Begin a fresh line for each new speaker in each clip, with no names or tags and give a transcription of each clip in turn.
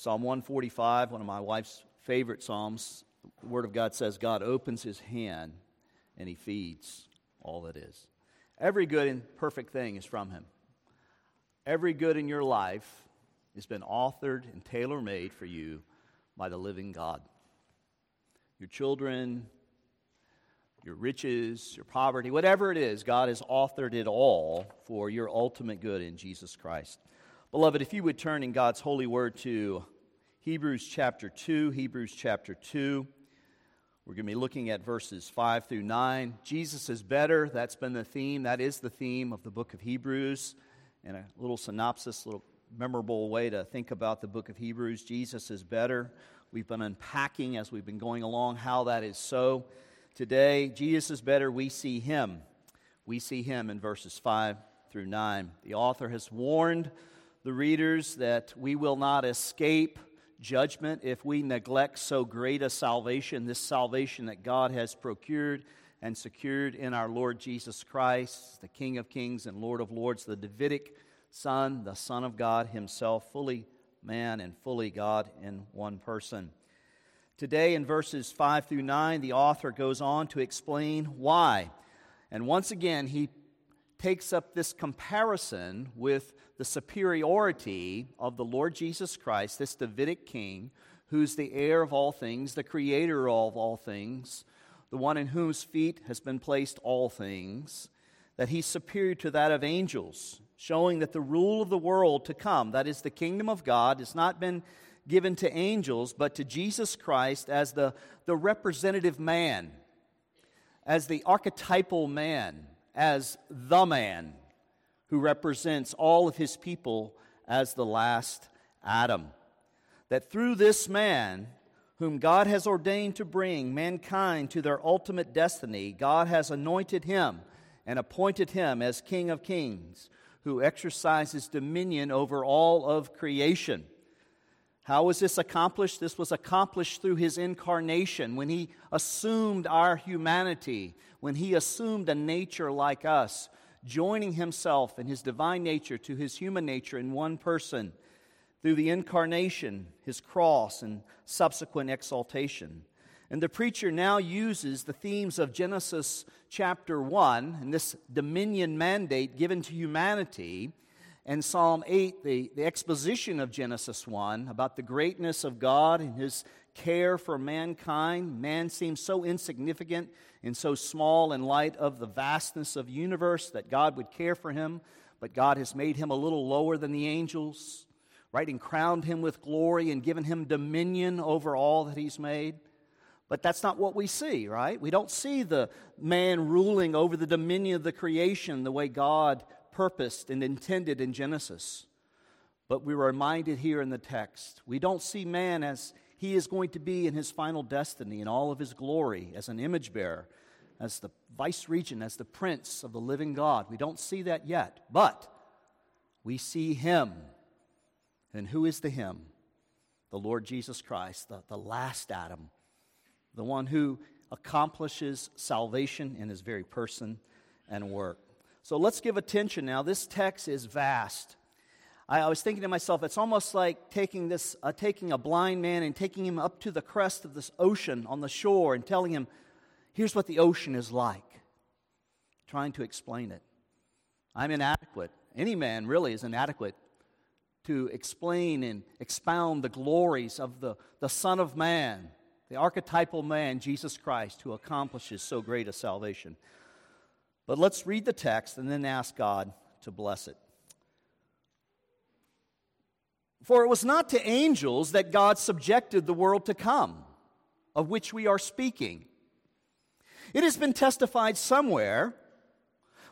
Psalm 145, one of my wife's favorite Psalms, the Word of God says, God opens his hand and he feeds all that is. Every good and perfect thing is from him. Every good in your life has been authored and tailor made for you by the living God. Your children, your riches, your poverty, whatever it is, God has authored it all for your ultimate good in Jesus Christ. Beloved, if you would turn in God's holy word to Hebrews chapter 2, Hebrews chapter 2. We're going to be looking at verses 5 through 9. Jesus is better. That's been the theme. That is the theme of the book of Hebrews. And a little synopsis, little memorable way to think about the book of Hebrews. Jesus is better. We've been unpacking as we've been going along how that is so. Today, Jesus is better. We see him. We see him in verses 5 through 9. The author has warned the readers that we will not escape judgment if we neglect so great a salvation, this salvation that God has procured and secured in our Lord Jesus Christ, the King of Kings and Lord of Lords, the Davidic Son, the Son of God Himself, fully man and fully God in one person. Today, in verses 5 through 9, the author goes on to explain why. And once again, he takes up this comparison with the superiority of the Lord Jesus Christ, this Davidic king, who's the heir of all things, the creator of all things, the one in whose feet has been placed all things, that he's superior to that of angels, showing that the rule of the world to come, that is, the kingdom of God, has not been given to angels, but to Jesus Christ as the, the representative man, as the archetypal man, as the man who represents all of his people as the last Adam. That through this man, whom God has ordained to bring mankind to their ultimate destiny, God has anointed him and appointed him as King of Kings who exercises dominion over all of creation. How was this accomplished? This was accomplished through his incarnation, when he assumed our humanity, when he assumed a nature like us, joining himself and his divine nature to his human nature in one person through the incarnation, his cross, and subsequent exaltation. And the preacher now uses the themes of Genesis chapter 1 and this dominion mandate given to humanity, and Psalm 8, the, the exposition of Genesis 1 about the greatness of God and his care for mankind. Man seems so insignificant and so small in light of the vastness of the universe that God would care for him, but God has made him a little lower than the angels, right? And crowned him with glory and given him dominion over all that he's made. But that's not what we see, right? We don't see the man ruling over the dominion of the creation the way God purposed and intended in Genesis. But we're reminded here in the text, we don't see man as he is going to be in his final destiny in all of his glory as an image bearer, as the vice regent, as the prince of the living God. We don't see that yet, but we see him. And who is the him? The Lord Jesus Christ, the, the last Adam the one who accomplishes salvation in his very person and work. So let's give attention now. This text is vast. I, I was thinking to myself, it's almost like taking, this, uh, taking a blind man and taking him up to the crest of this ocean on the shore and telling him, here's what the ocean is like, trying to explain it. I'm inadequate. Any man really is inadequate to explain and expound the glories of the, the Son of Man the archetypal man, Jesus Christ, who accomplishes so great a salvation. But let's read the text and then ask God to bless it. For it was not to angels that God subjected the world to come, of which we are speaking. It has been testified somewhere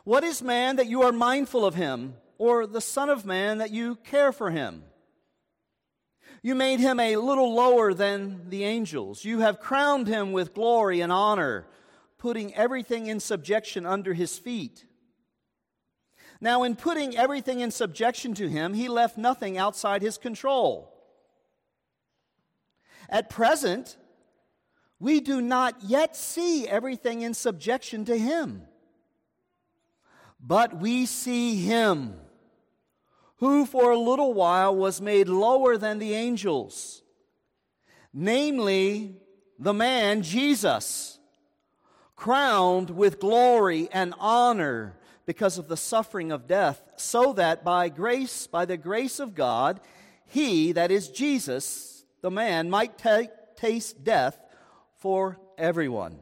What is man that you are mindful of him, or the Son of Man that you care for him? You made him a little lower than the angels. You have crowned him with glory and honor, putting everything in subjection under his feet. Now, in putting everything in subjection to him, he left nothing outside his control. At present, we do not yet see everything in subjection to him. But we see him who for a little while was made lower than the angels, namely the man Jesus, crowned with glory and honor because of the suffering of death, so that by grace, by the grace of God, he, that is Jesus, the man, might t- taste death for everyone.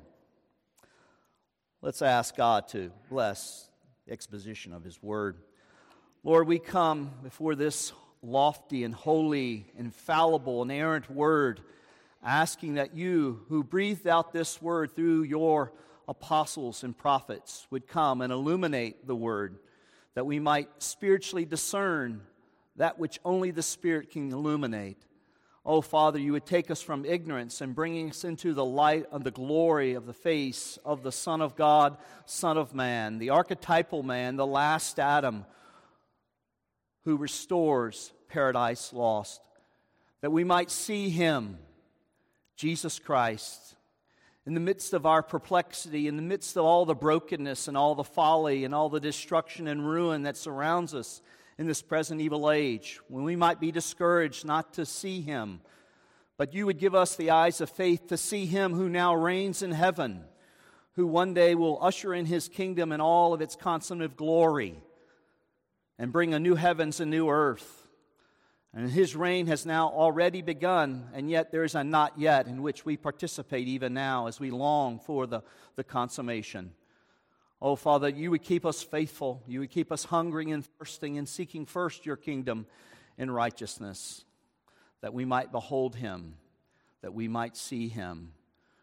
Let's ask God to bless the exposition of his word. Lord, we come before this lofty and holy, infallible, inerrant word, asking that you, who breathed out this word through your apostles and prophets, would come and illuminate the word, that we might spiritually discern that which only the Spirit can illuminate. Oh, Father, you would take us from ignorance and bring us into the light of the glory of the face of the Son of God, Son of Man, the archetypal man, the last Adam who restores paradise lost, that we might see him, Jesus Christ, in the midst of our perplexity, in the midst of all the brokenness and all the folly and all the destruction and ruin that surrounds us in this present evil age, when we might be discouraged not to see him, but you would give us the eyes of faith to see him who now reigns in heaven, who one day will usher in his kingdom in all of its consummate glory and bring a new heavens and new earth. And his reign has now already begun, and yet there is a not yet in which we participate even now as we long for the, the consummation. Oh, Father, you would keep us faithful. You would keep us hungering and thirsting and seeking first your kingdom in righteousness, that we might behold him, that we might see him,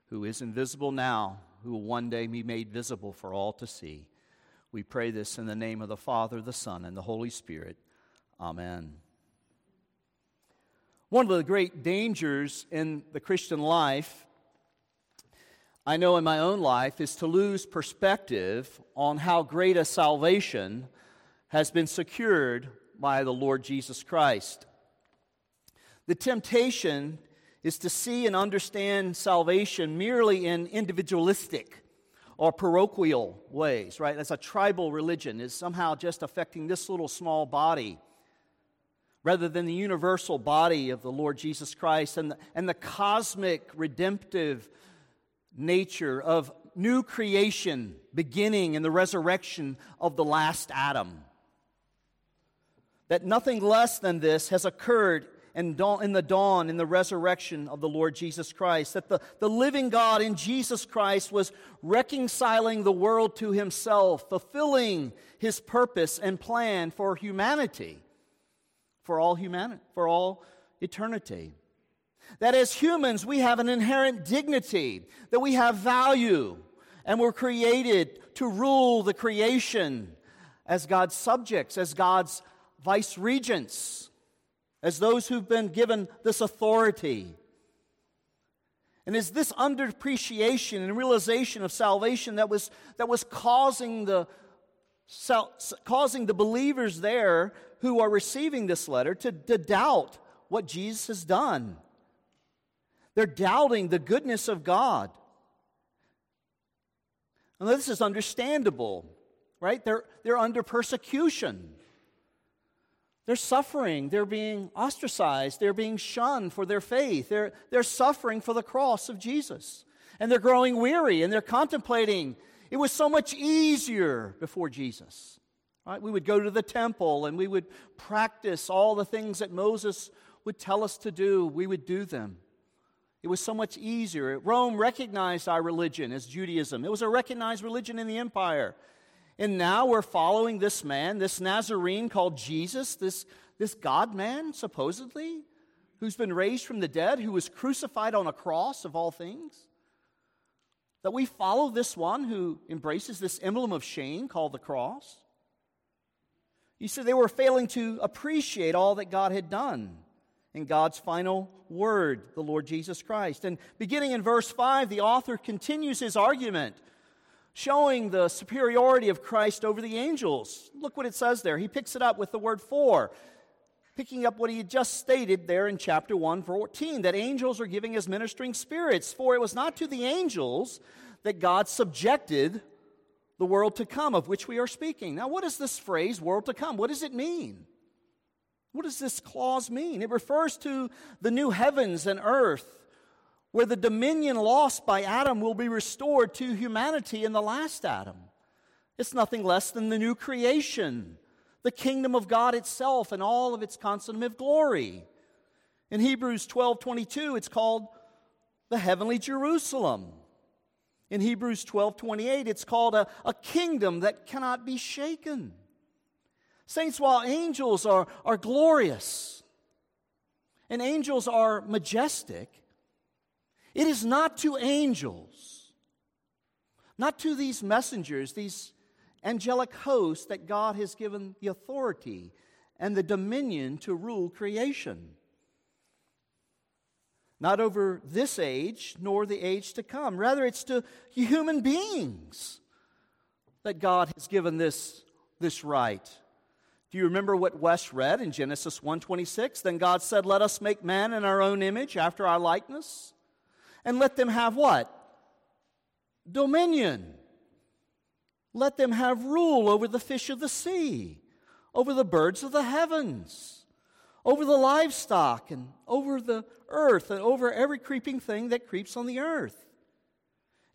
who is invisible now, who will one day be made visible for all to see. We pray this in the name of the Father, the Son, and the Holy Spirit. Amen. One of the great dangers in the Christian life, I know in my own life, is to lose perspective on how great a salvation has been secured by the Lord Jesus Christ. The temptation is to see and understand salvation merely in individualistic or parochial ways, right? As a tribal religion is somehow just affecting this little small body rather than the universal body of the Lord Jesus Christ and the, and the cosmic redemptive nature of new creation beginning in the resurrection of the last Adam. That nothing less than this has occurred and in the dawn, in the resurrection of the Lord Jesus Christ. That the, the living God in Jesus Christ was reconciling the world to himself, fulfilling his purpose and plan for humanity, for all humanity, for all eternity. That as humans, we have an inherent dignity, that we have value, and we're created to rule the creation as God's subjects, as God's vice regents as those who've been given this authority. And it's this underappreciation and realization of salvation that was, that was causing, the, causing the believers there who are receiving this letter to, to doubt what Jesus has done. They're doubting the goodness of God. And this is understandable, right? They're, they're under persecution. They're suffering. They're being ostracized. They're being shunned for their faith. They're, they're suffering for the cross of Jesus. And they're growing weary and they're contemplating. It was so much easier before Jesus. Right? We would go to the temple and we would practice all the things that Moses would tell us to do. We would do them. It was so much easier. Rome recognized our religion as Judaism, it was a recognized religion in the empire. And now we're following this man, this Nazarene called Jesus, this, this God man, supposedly, who's been raised from the dead, who was crucified on a cross of all things. That we follow this one who embraces this emblem of shame called the cross. You see, they were failing to appreciate all that God had done in God's final word, the Lord Jesus Christ. And beginning in verse 5, the author continues his argument showing the superiority of Christ over the angels. Look what it says there. He picks it up with the word for, picking up what he had just stated there in chapter 1, 14, that angels are giving as ministering spirits. For it was not to the angels that God subjected the world to come, of which we are speaking. Now, what is this phrase, world to come? What does it mean? What does this clause mean? It refers to the new heavens and earth, where the dominion lost by Adam will be restored to humanity in the last Adam. It's nothing less than the new creation, the kingdom of God itself and all of its consummate glory. In Hebrews 12 22, it's called the heavenly Jerusalem. In Hebrews 12 28, it's called a, a kingdom that cannot be shaken. Saints, while angels are, are glorious and angels are majestic, it is not to angels, not to these messengers, these angelic hosts, that God has given the authority and the dominion to rule creation. Not over this age, nor the age to come. Rather, it's to human beings that God has given this, this right. Do you remember what Wes read in Genesis 1:26? Then God said, "Let us make man in our own image, after our likeness, and let them have what? Dominion. Let them have rule over the fish of the sea, over the birds of the heavens, over the livestock, and over the earth, and over every creeping thing that creeps on the earth."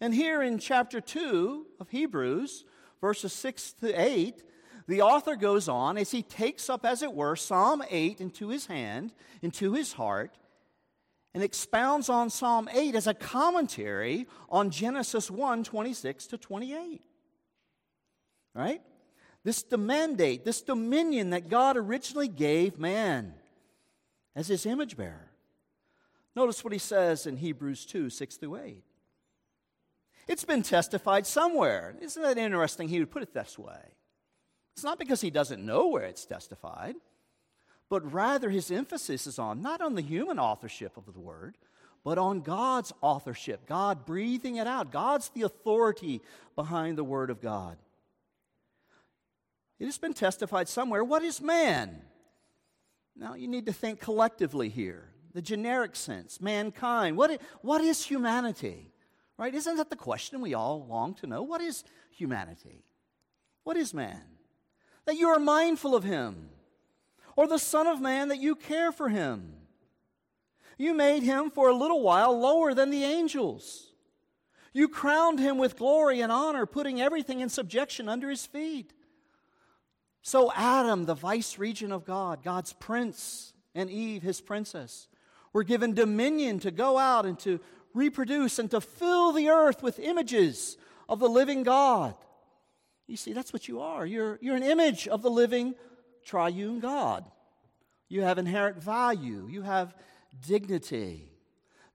And here in chapter 2 of Hebrews, verses 6 to 8, the author goes on as he takes up, as it were, Psalm 8 into his hand, into his heart, and expounds on Psalm 8 as a commentary on Genesis 1 26 to 28. Right? This mandate, this dominion that God originally gave man as his image bearer. Notice what he says in Hebrews 2 6 through 8. It's been testified somewhere. Isn't that interesting? He would put it this way. It's not because he doesn't know where it's testified, but rather his emphasis is on not on the human authorship of the word, but on God's authorship, God breathing it out. God's the authority behind the word of God. It has been testified somewhere. What is man? Now, you need to think collectively here, the generic sense, mankind. What is, what is humanity? Right? Isn't that the question we all long to know? What is humanity? What is man? that you are mindful of him, or the Son of Man that you care for him. You made him for a little while lower than the angels. You crowned him with glory and honor, putting everything in subjection under his feet. So, Adam, the vice regent of God, God's prince, and Eve, his princess, were given dominion to go out and to reproduce and to fill the earth with images of the living God. You see, that's what you are. You're, you're an image of the living triune God. You have inherent value, you have dignity.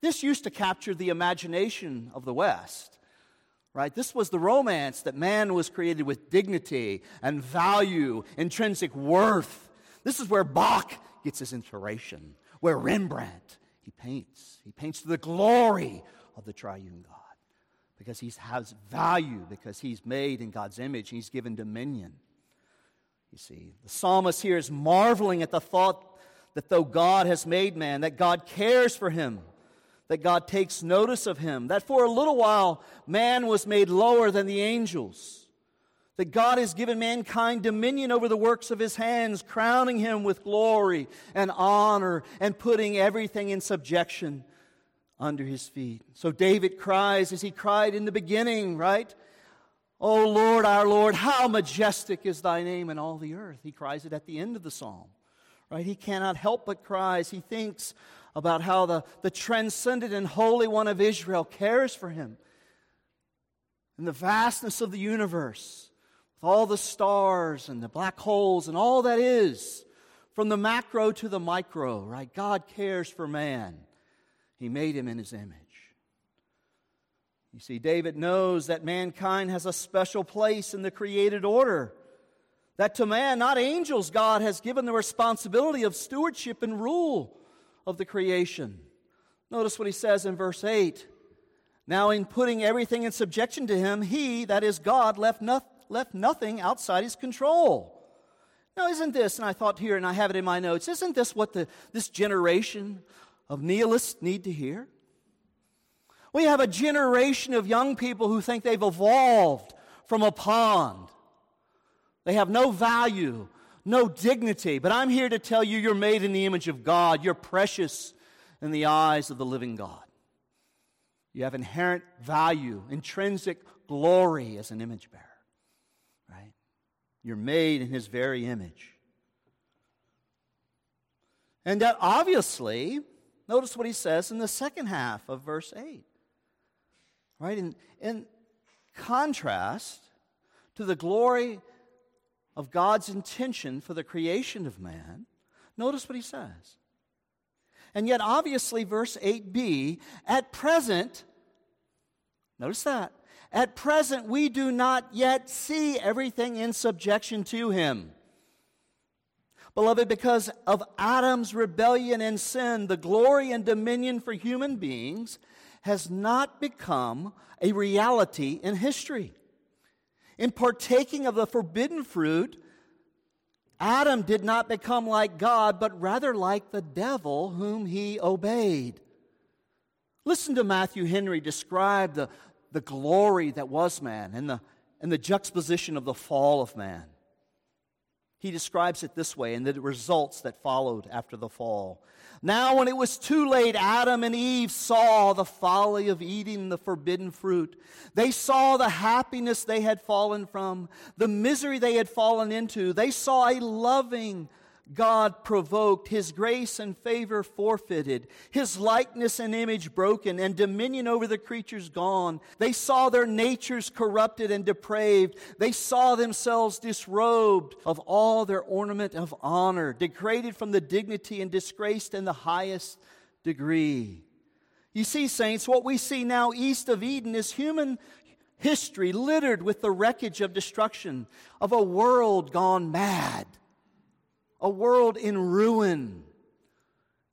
This used to capture the imagination of the West, right? This was the romance that man was created with dignity and value, intrinsic worth. This is where Bach gets his inspiration, where Rembrandt, he paints. He paints to the glory of the triune God because he has value, because he's made in God's image, he's given dominion. You see, the psalmist here is marveling at the thought that though God has made man, that God cares for him, that God takes notice of him, that for a little while man was made lower than the angels, that God has given mankind dominion over the works of his hands, crowning him with glory and honor and putting everything in subjection under his feet. So David cries as he cried in the beginning, right? Oh Lord, our Lord, how majestic is thy name in all the earth. He cries it at the end of the psalm, right? He cannot help but cries. He thinks about how the, the transcendent and holy one of Israel cares for him. And the vastness of the universe, with all the stars and the black holes and all that is, from the macro to the micro, right? God cares for man. He made him in his image. You see, David knows that mankind has a special place in the created order. That to man, not angels, God has given the responsibility of stewardship and rule of the creation. Notice what he says in verse 8. Now, in putting everything in subjection to him, he, that is God, left, no, left nothing outside his control. Now, isn't this, and I thought here, and I have it in my notes, isn't this what the, this generation of nihilists need to hear? We have a generation of young people who think they've evolved from a pond. They have no value, no dignity. But I'm here to tell you you're made in the image of God. You're precious in the eyes of the living God. You have inherent value, intrinsic glory as an image bearer, right? You're made in His very image. And that obviously, notice what he says in the second half of verse 8. Right? In, in contrast to the glory of God's intention for the creation of man, notice what he says. And yet, obviously, verse 8b, at present, notice that, at present we do not yet see everything in subjection to him. Beloved, because of Adam's rebellion and sin, the glory and dominion for human beings has not become a reality in history. In partaking of the forbidden fruit, Adam did not become like God, but rather like the devil whom he obeyed. Listen to Matthew Henry describe the, the glory that was man and the, and the juxtaposition of the fall of man. He describes it this way and the results that followed after the fall. Now, when it was too late, Adam and Eve saw the folly of eating the forbidden fruit. They saw the happiness they had fallen from, the misery they had fallen into. They saw a loving, God provoked, His grace and favor forfeited, His likeness and image broken, and dominion over the creatures gone. They saw their natures corrupted and depraved. They saw themselves disrobed of all their ornament of honor, degraded from the dignity and disgraced in the highest degree. You see, saints, what we see now east of Eden is human history littered with the wreckage of destruction, of a world gone mad a world in ruin.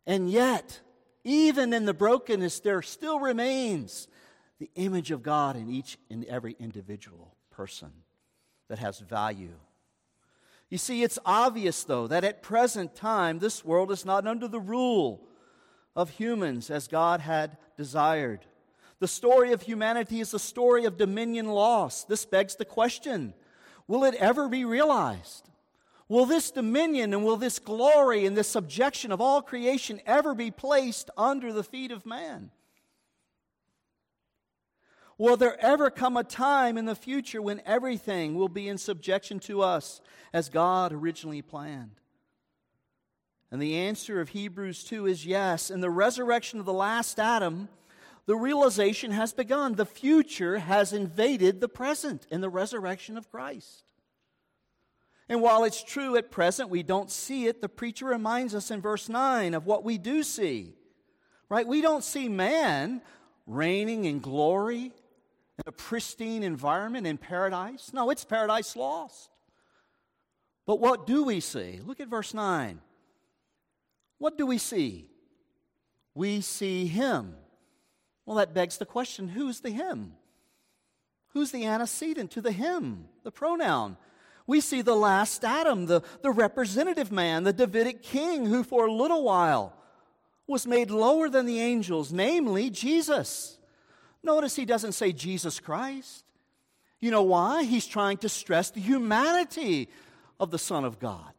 And yet, even in the brokenness, there still remains the image of God in each and every individual person that has value. You see, it's obvious, though, that at present time, this world is not under the rule of humans as God had desired. The story of humanity is a story of dominion loss. This begs the question will it ever be realized? Will this dominion and will this glory and this subjection of all creation ever be placed under the feet of man? Will there ever come a time in the future when everything will be in subjection to us as God originally planned? And the answer of Hebrews 2 is yes. In the resurrection of the last Adam, the realization has begun. The future has invaded the present in the resurrection of Christ. And while it's true at present we don't see it, the preacher reminds us in verse 9 of what we do see. Right? We don't see man reigning in glory in a pristine environment in paradise. No, it's paradise lost. But what do we see? Look at verse 9. What do we see? We see him. Well, that begs the question who's the him? Who's the antecedent to the him, the pronoun? We see the last Adam, the, the representative man, the Davidic king, who for a little while was made lower than the angels, namely Jesus. Notice he doesn't say Jesus Christ. You know why? He's trying to stress the humanity of the Son of God.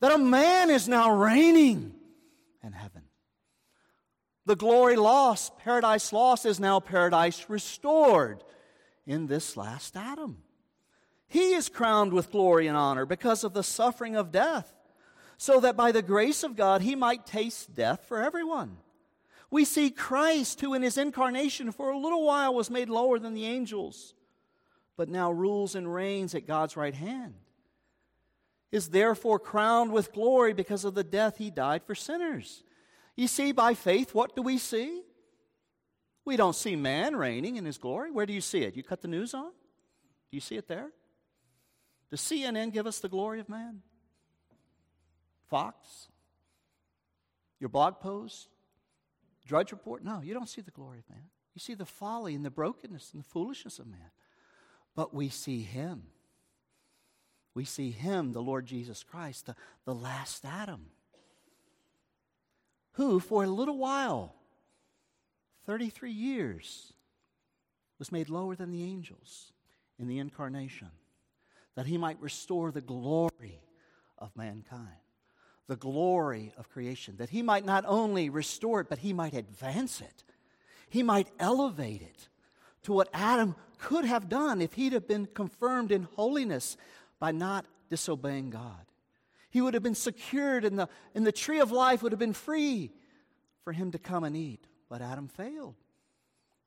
That a man is now reigning in heaven. The glory lost, paradise lost, is now paradise restored in this last Adam. He is crowned with glory and honor because of the suffering of death, so that by the grace of God he might taste death for everyone. We see Christ, who in his incarnation for a little while was made lower than the angels, but now rules and reigns at God's right hand, is therefore crowned with glory because of the death he died for sinners. You see, by faith, what do we see? We don't see man reigning in his glory. Where do you see it? You cut the news on? Do you see it there? Does CNN give us the glory of man? Fox? Your blog post? Drudge Report? No, you don't see the glory of man. You see the folly and the brokenness and the foolishness of man. But we see him. We see him, the Lord Jesus Christ, the, the last Adam, who for a little while, 33 years, was made lower than the angels in the incarnation that he might restore the glory of mankind, the glory of creation, that he might not only restore it, but he might advance it. He might elevate it to what Adam could have done if he'd have been confirmed in holiness by not disobeying God. He would have been secured, and the, and the tree of life would have been free for him to come and eat. But Adam failed.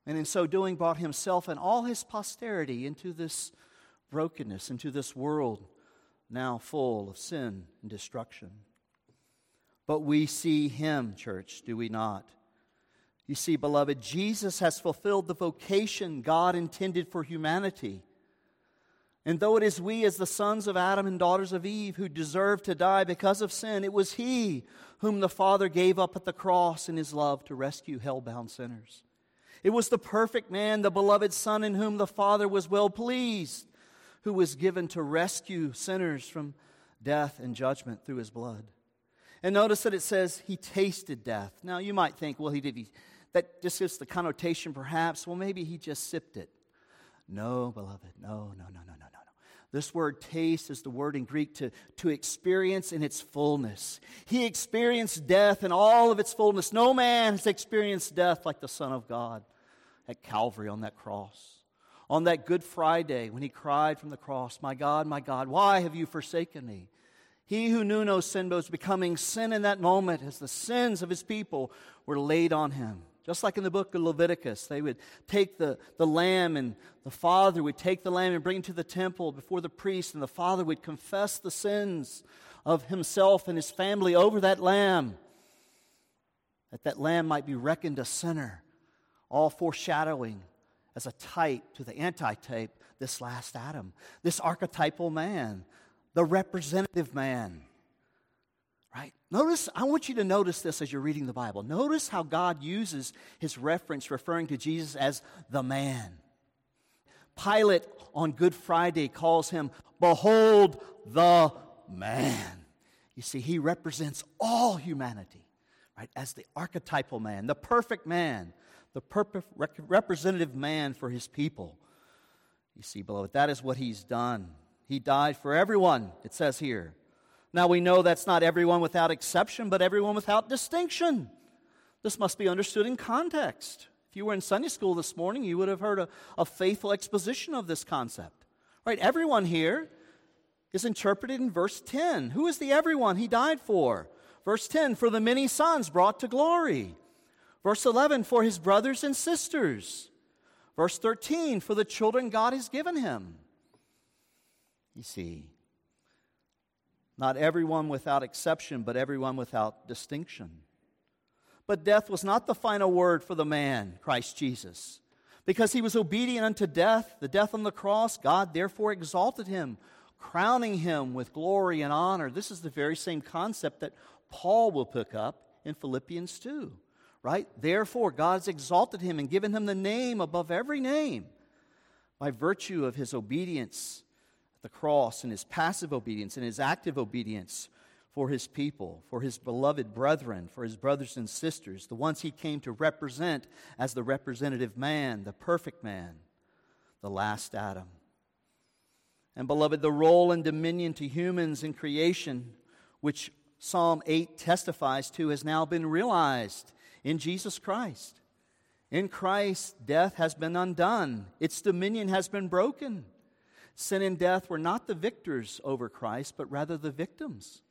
And in so doing, brought himself and all his posterity into this brokenness, into this world now full of sin and destruction. But we see him, church, do we not? You see, beloved, Jesus has fulfilled the vocation God intended for humanity. And though it is we, as the sons of Adam and daughters of Eve, who deserve to die because of sin, it was He whom the Father gave up at the cross in His love to rescue hell-bound sinners. It was the perfect man, the beloved Son, in whom the Father was well pleased, who was given to rescue sinners from death and judgment through His blood. And notice that it says He tasted death. Now, you might think, well, He did. He, that just gives the connotation, perhaps, well, maybe He just sipped it. No, beloved, no, no, no, no. No, no. No. This word taste is the word in Greek to, to experience in its fullness. He experienced death in all of its fullness. No man has experienced death like the Son of God at Calvary on that cross. On that Good Friday, when he cried from the cross, My God, my God, why have you forsaken me? He who knew no sin was becoming sin in that moment as the sins of his people were laid on him. Just like in the book of Leviticus, they would take the, the lamb, and the father would take the lamb and bring it to the temple before the priest, and the father would confess the sins of himself and his family over that lamb, that that lamb might be reckoned a sinner, all foreshadowing as a type to the antitype, this last Adam, this archetypal man, the representative man Right? Notice, I want you to notice this as you're reading the Bible. Notice how God uses his reference referring to Jesus as the man. Pilate on Good Friday calls him, Behold the man. You see, he represents all humanity, right, as the archetypal man, the perfect man, the perfect representative man for his people. You see, beloved, that is what he's done. He died for everyone, it says here. Now we know that's not everyone without exception, but everyone without distinction. This must be understood in context. If you were in Sunday school this morning, you would have heard a, a faithful exposition of this concept. Right? Everyone here is interpreted in verse 10. Who is the everyone he died for? Verse 10, for the many sons brought to glory. Verse 11, for his brothers and sisters. Verse 13, for the children God has given him. You see, not everyone without exception, but everyone without distinction. But death was not the final word for the man, Christ Jesus. Because he was obedient unto death, the death on the cross, God therefore exalted him, crowning him with glory and honor. This is the very same concept that Paul will pick up in Philippians 2, right? Therefore, God has exalted him and given him the name above every name by virtue of his obedience at the cross and his passive obedience and his active obedience for his people, for his beloved brethren, for his brothers and sisters, the ones he came to represent as the representative man, the perfect man, the last Adam. And, beloved, the role and dominion to humans in creation, which Psalm 8 testifies to, has now been realized in Jesus Christ. In Christ, death has been undone, its dominion has been broken. Sin and death were not the victors over Christ, but rather the victims.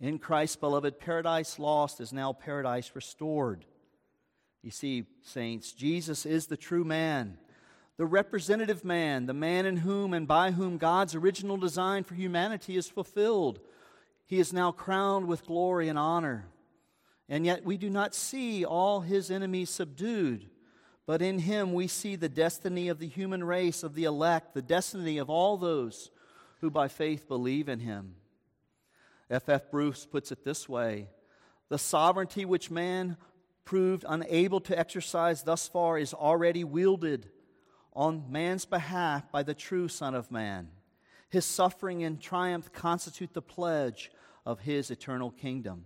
In Christ, beloved, paradise lost is now paradise restored. You see, saints, Jesus is the true man, the representative man, the man in whom and by whom God's original design for humanity is fulfilled. He is now crowned with glory and honor. And yet we do not see all his enemies subdued. But in him we see the destiny of the human race, of the elect, the destiny of all those who by faith believe in him. F. F. Bruce puts it this way The sovereignty which man proved unable to exercise thus far is already wielded on man's behalf by the true Son of Man. His suffering and triumph constitute the pledge of his eternal kingdom.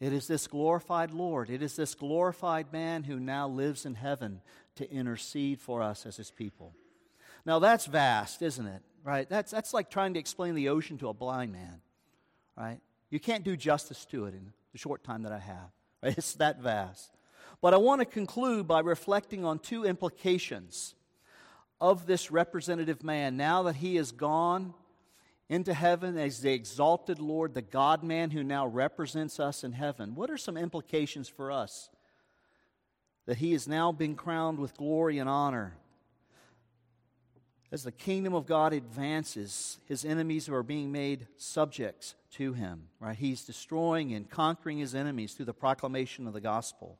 It is this glorified Lord, it is this glorified man who now lives in heaven to intercede for us as his people. Now that's vast, isn't it? Right? That's, that's like trying to explain the ocean to a blind man. right? You can't do justice to it in the short time that I have. Right? It's that vast. But I want to conclude by reflecting on two implications of this representative man now that he is gone into heaven as the exalted Lord, the God man who now represents us in heaven. What are some implications for us? That he has now been crowned with glory and honor. As the kingdom of God advances, his enemies are being made subjects to him, right? He's destroying and conquering his enemies through the proclamation of the gospel.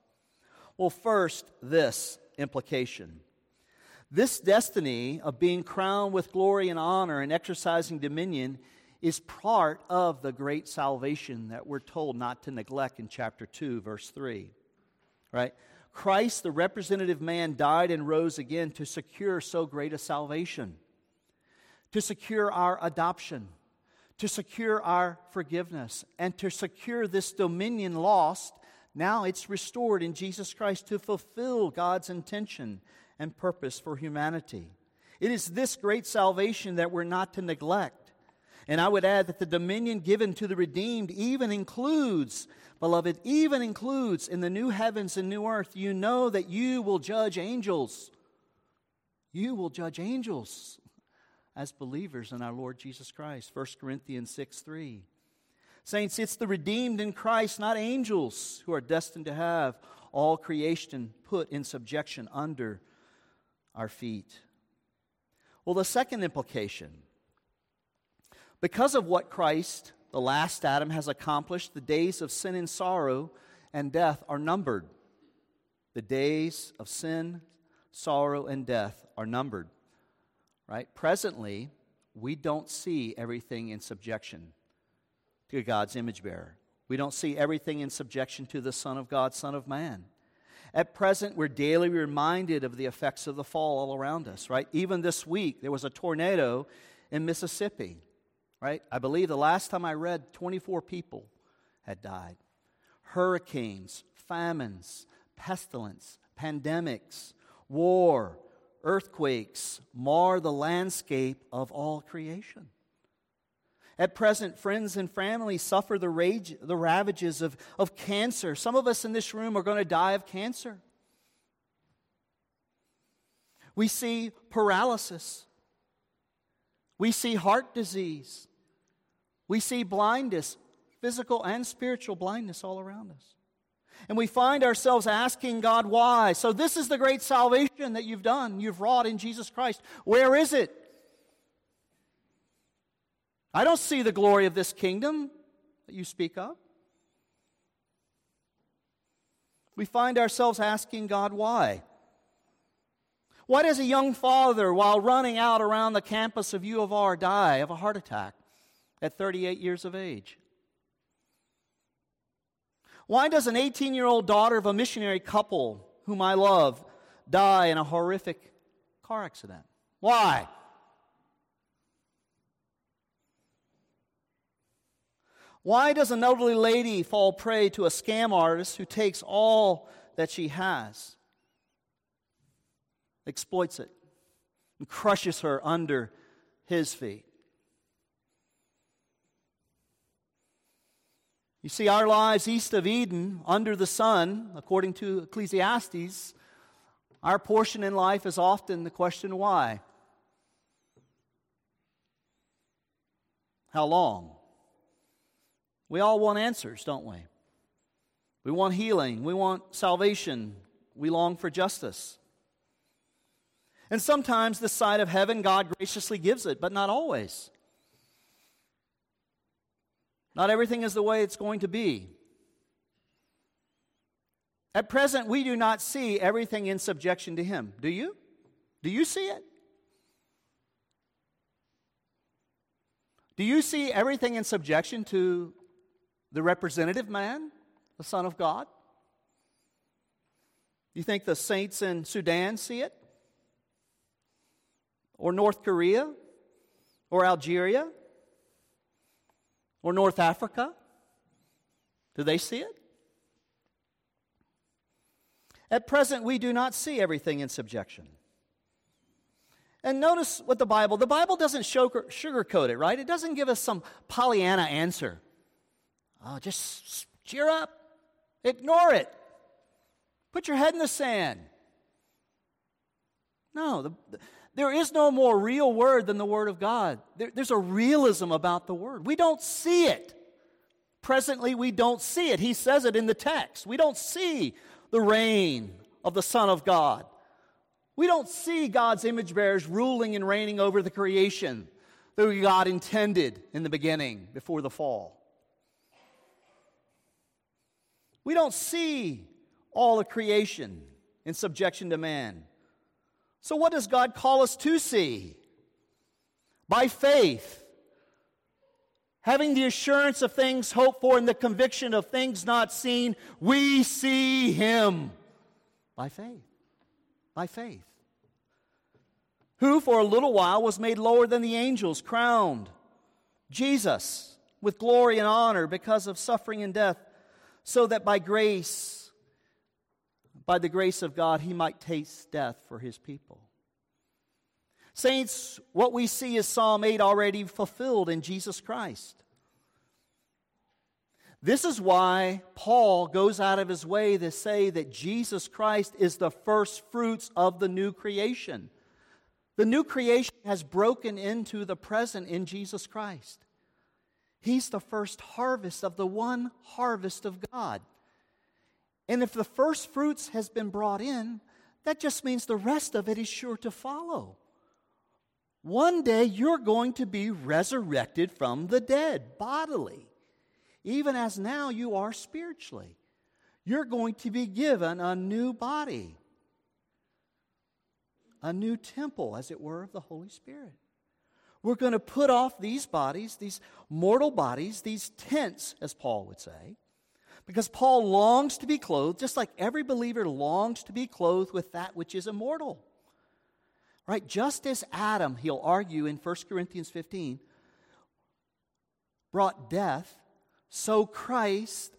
Well, first, this implication this destiny of being crowned with glory and honor and exercising dominion is part of the great salvation that we're told not to neglect in chapter 2, verse 3. Right? Christ, the representative man, died and rose again to secure so great a salvation, to secure our adoption, to secure our forgiveness, and to secure this dominion lost. Now it's restored in Jesus Christ to fulfill God's intention and purpose for humanity. It is this great salvation that we're not to neglect. And I would add that the dominion given to the redeemed even includes, beloved, even includes in the new heavens and new earth, you know that you will judge angels. You will judge angels as believers in our Lord Jesus Christ. 1 Corinthians 6 3. Saints, it's the redeemed in Christ, not angels, who are destined to have all creation put in subjection under our feet. Well, the second implication because of what Christ, the last Adam, has accomplished, the days of sin and sorrow and death are numbered. The days of sin, sorrow, and death are numbered. Right? Presently, we don't see everything in subjection to God's image bearer. We don't see everything in subjection to the Son of God, Son of Man. At present, we're daily reminded of the effects of the fall all around us, right? Even this week, there was a tornado in Mississippi, right? I believe the last time I read, 24 people had died. Hurricanes, famines, pestilence, pandemics, war, earthquakes mar the landscape of all creation. At present, friends and family suffer the, rage, the ravages of, of cancer. Some of us in this room are going to die of cancer. We see paralysis. We see heart disease. We see blindness, physical and spiritual blindness all around us. And we find ourselves asking God why. So, this is the great salvation that you've done, you've wrought in Jesus Christ. Where is it? I don't see the glory of this kingdom that you speak of. We find ourselves asking God why. Why does a young father, while running out around the campus of U of R, die of a heart attack at 38 years of age? Why does an 18 year old daughter of a missionary couple whom I love die in a horrific car accident? Why? Why does an elderly lady fall prey to a scam artist who takes all that she has, exploits it, and crushes her under his feet? You see, our lives east of Eden, under the sun, according to Ecclesiastes, our portion in life is often the question why? How long? We all want answers, don't we? We want healing. We want salvation. We long for justice. And sometimes the sight of heaven, God graciously gives it, but not always. Not everything is the way it's going to be. At present, we do not see everything in subjection to Him. Do you? Do you see it? Do you see everything in subjection to the representative man, the Son of God? You think the saints in Sudan see it? Or North Korea? Or Algeria? Or North Africa? Do they see it? At present, we do not see everything in subjection. And notice what the Bible, the Bible doesn't sugarcoat it, right? It doesn't give us some Pollyanna answer. Oh, just cheer up. Ignore it. Put your head in the sand. No, the, the, there is no more real word than the Word of God. There, there's a realism about the Word. We don't see it. Presently, we don't see it. He says it in the text. We don't see the reign of the Son of God. We don't see God's image bearers ruling and reigning over the creation that God intended in the beginning before the fall. We don't see all the creation in subjection to man. So, what does God call us to see? By faith, having the assurance of things hoped for and the conviction of things not seen, we see Him. By faith. By faith. Who for a little while was made lower than the angels, crowned Jesus with glory and honor because of suffering and death, so that by grace, by the grace of God, he might taste death for his people. Saints, what we see is Psalm 8 already fulfilled in Jesus Christ. This is why Paul goes out of his way to say that Jesus Christ is the first fruits of the new creation. The new creation has broken into the present in Jesus Christ. He's the first harvest of the one harvest of God. And if the first fruits has been brought in, that just means the rest of it is sure to follow. One day you're going to be resurrected from the dead bodily, even as now you are spiritually. You're going to be given a new body, a new temple, as it were, of the Holy Spirit. We're going to put off these bodies, these mortal bodies, these tents, as Paul would say, because Paul longs to be clothed, just like every believer longs to be clothed with that which is immortal. Right? Just as Adam, he'll argue in 1 Corinthians 15, brought death, so Christ,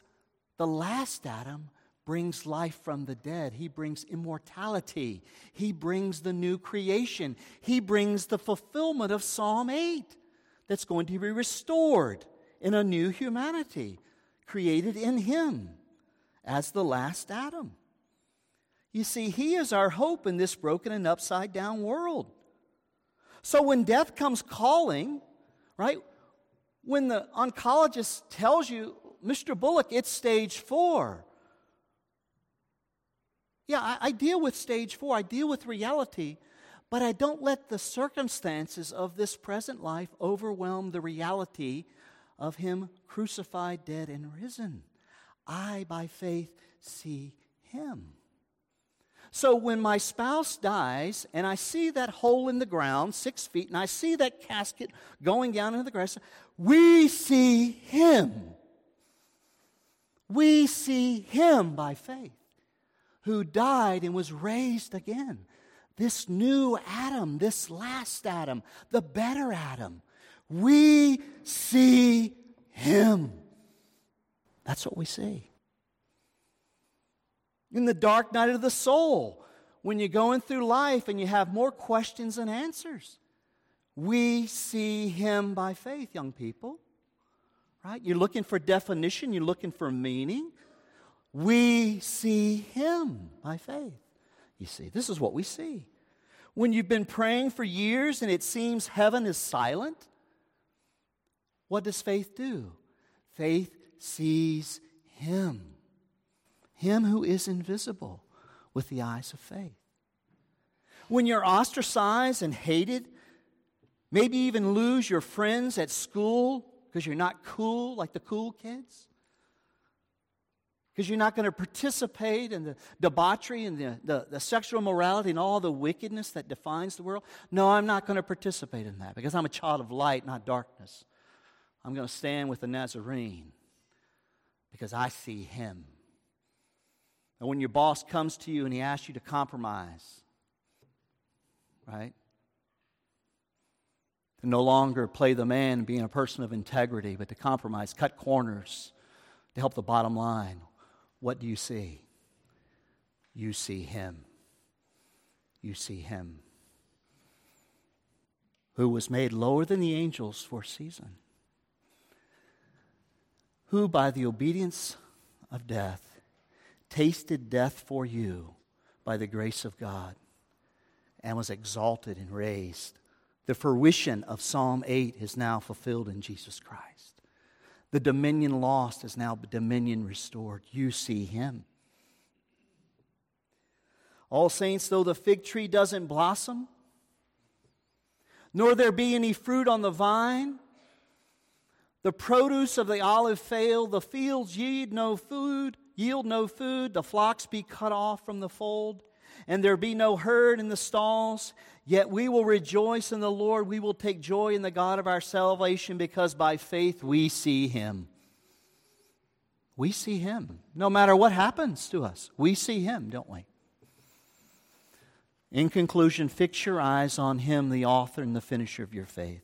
the last Adam, brings life from the dead. He brings immortality. He brings the new creation. He brings the fulfillment of Psalm 8 that's going to be restored in a new humanity created in Him as the last Adam. You see, He is our hope in this broken and upside down world. So when death comes calling, right, when the oncologist tells you, Mr. Bullock, it's stage four. Yeah, I, I, deal with stage four, I deal with reality, but I don't let the circumstances of this present life overwhelm the reality of him crucified, dead, and risen. I, by faith, see him. So when my spouse dies and I see that hole in the ground, six feet, and I see that casket going down into the grass, we see him. We see him by faith, who died and was raised again. This new Adam, this last Adam, the better Adam, we see Him. That's what we see. In the dark night of the soul, when you're going through life and you have more questions than answers, we see Him by faith, young people. Right? You're looking for definition, you're looking for meaning. We see Him by faith. You see, this is what we see. When you've been praying for years and it seems heaven is silent, what does faith do? Faith sees Him, Him who is invisible, with the eyes of faith. When you're ostracized and hated, maybe even lose your friends at school because you're not cool like the cool kids, because you're not going to participate in the debauchery and the, the, the, sexual morality and all the wickedness that defines the world. No, I'm not going to participate in that because I'm a child of light, not darkness. I'm going to stand with the Nazarene because I see him. And when your boss comes to you and he asks you to compromise, right? To no longer play the man being a person of integrity, but to compromise, cut corners to help the bottom line. What do you see? You see him. You see him. Who was made lower than the angels for a season who by the obedience of death tasted death for you by the grace of God and was exalted and raised. The fruition of Psalm 8 is now fulfilled in Jesus Christ. The dominion lost is now dominion restored. You see him. All saints, though the fig tree doesn't blossom, nor there be any fruit on the vine, the produce of the olive fail, the fields yield no food, yield no food, the flocks be cut off from the fold, and there be no herd in the stalls. Yet we will rejoice in the Lord. We will take joy in the God of our salvation because by faith we see him. We see him. No matter what happens to us, we see him, don't we? In conclusion, fix your eyes on him, the author and the finisher of your faith.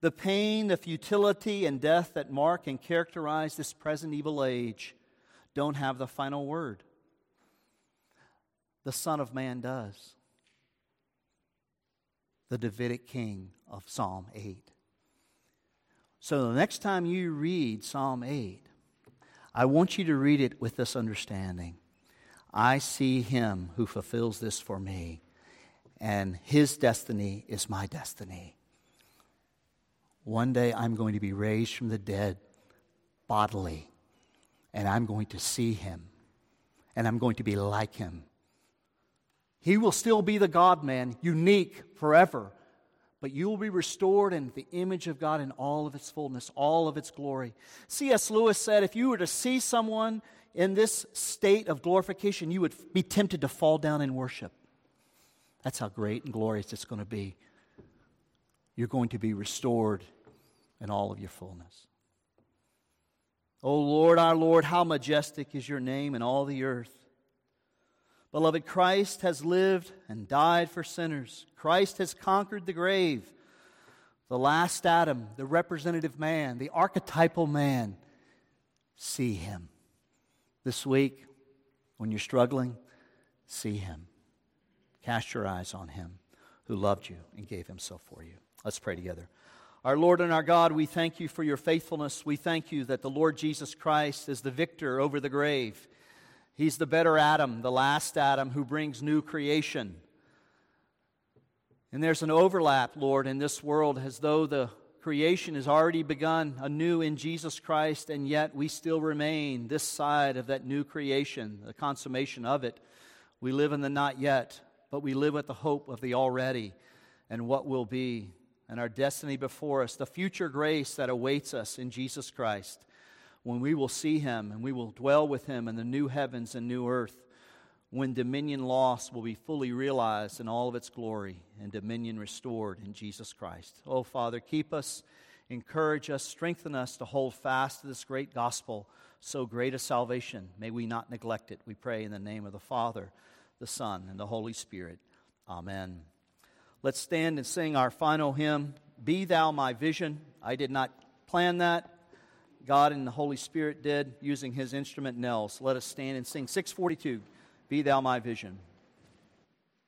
The pain, the futility, and death that mark and characterize this present evil age don't have the final word. The Son of Man does. The Davidic king of Psalm 8. So the next time you read Psalm 8, I want you to read it with this understanding. I see him who fulfills this for me, and his destiny is my destiny. One day I'm going to be raised from the dead bodily, and I'm going to see him, and I'm going to be like him. He will still be the God man, unique forever, but you will be restored in the image of God in all of its fullness, all of its glory. C.S. Lewis said if you were to see someone in this state of glorification, you would be tempted to fall down and worship. That's how great and glorious it's going to be you're going to be restored in all of your fullness. O Lord, our Lord, how majestic is your name in all the earth. Beloved, Christ has lived and died for sinners. Christ has conquered the grave. The last Adam, the representative man, the archetypal man. See him. This week, when you're struggling, see him. Cast your eyes on him who loved you and gave himself for you. Let's pray together. Our Lord and our God, we thank you for your faithfulness. We thank you that the Lord Jesus Christ is the victor over the grave. He's the better Adam, the last Adam who brings new creation. And there's an overlap, Lord, in this world as though the creation has already begun anew in Jesus Christ, and yet we still remain this side of that new creation, the consummation of it. We live in the not yet, but we live with the hope of the already and what will be and our destiny before us, the future grace that awaits us in Jesus Christ, when we will see Him and we will dwell with Him in the new heavens and new earth, when dominion lost will be fully realized in all of its glory and dominion restored in Jesus Christ. Oh, Father, keep us, encourage us, strengthen us to hold fast to this great gospel, so great a salvation. May we not neglect it. We pray in the name of the Father, the Son, and the Holy Spirit. Amen. Let's stand and sing our final hymn, Be Thou My Vision. I did not plan that. God and the Holy Spirit did using his instrument, Nels. Let us stand and sing 642, Be Thou My Vision.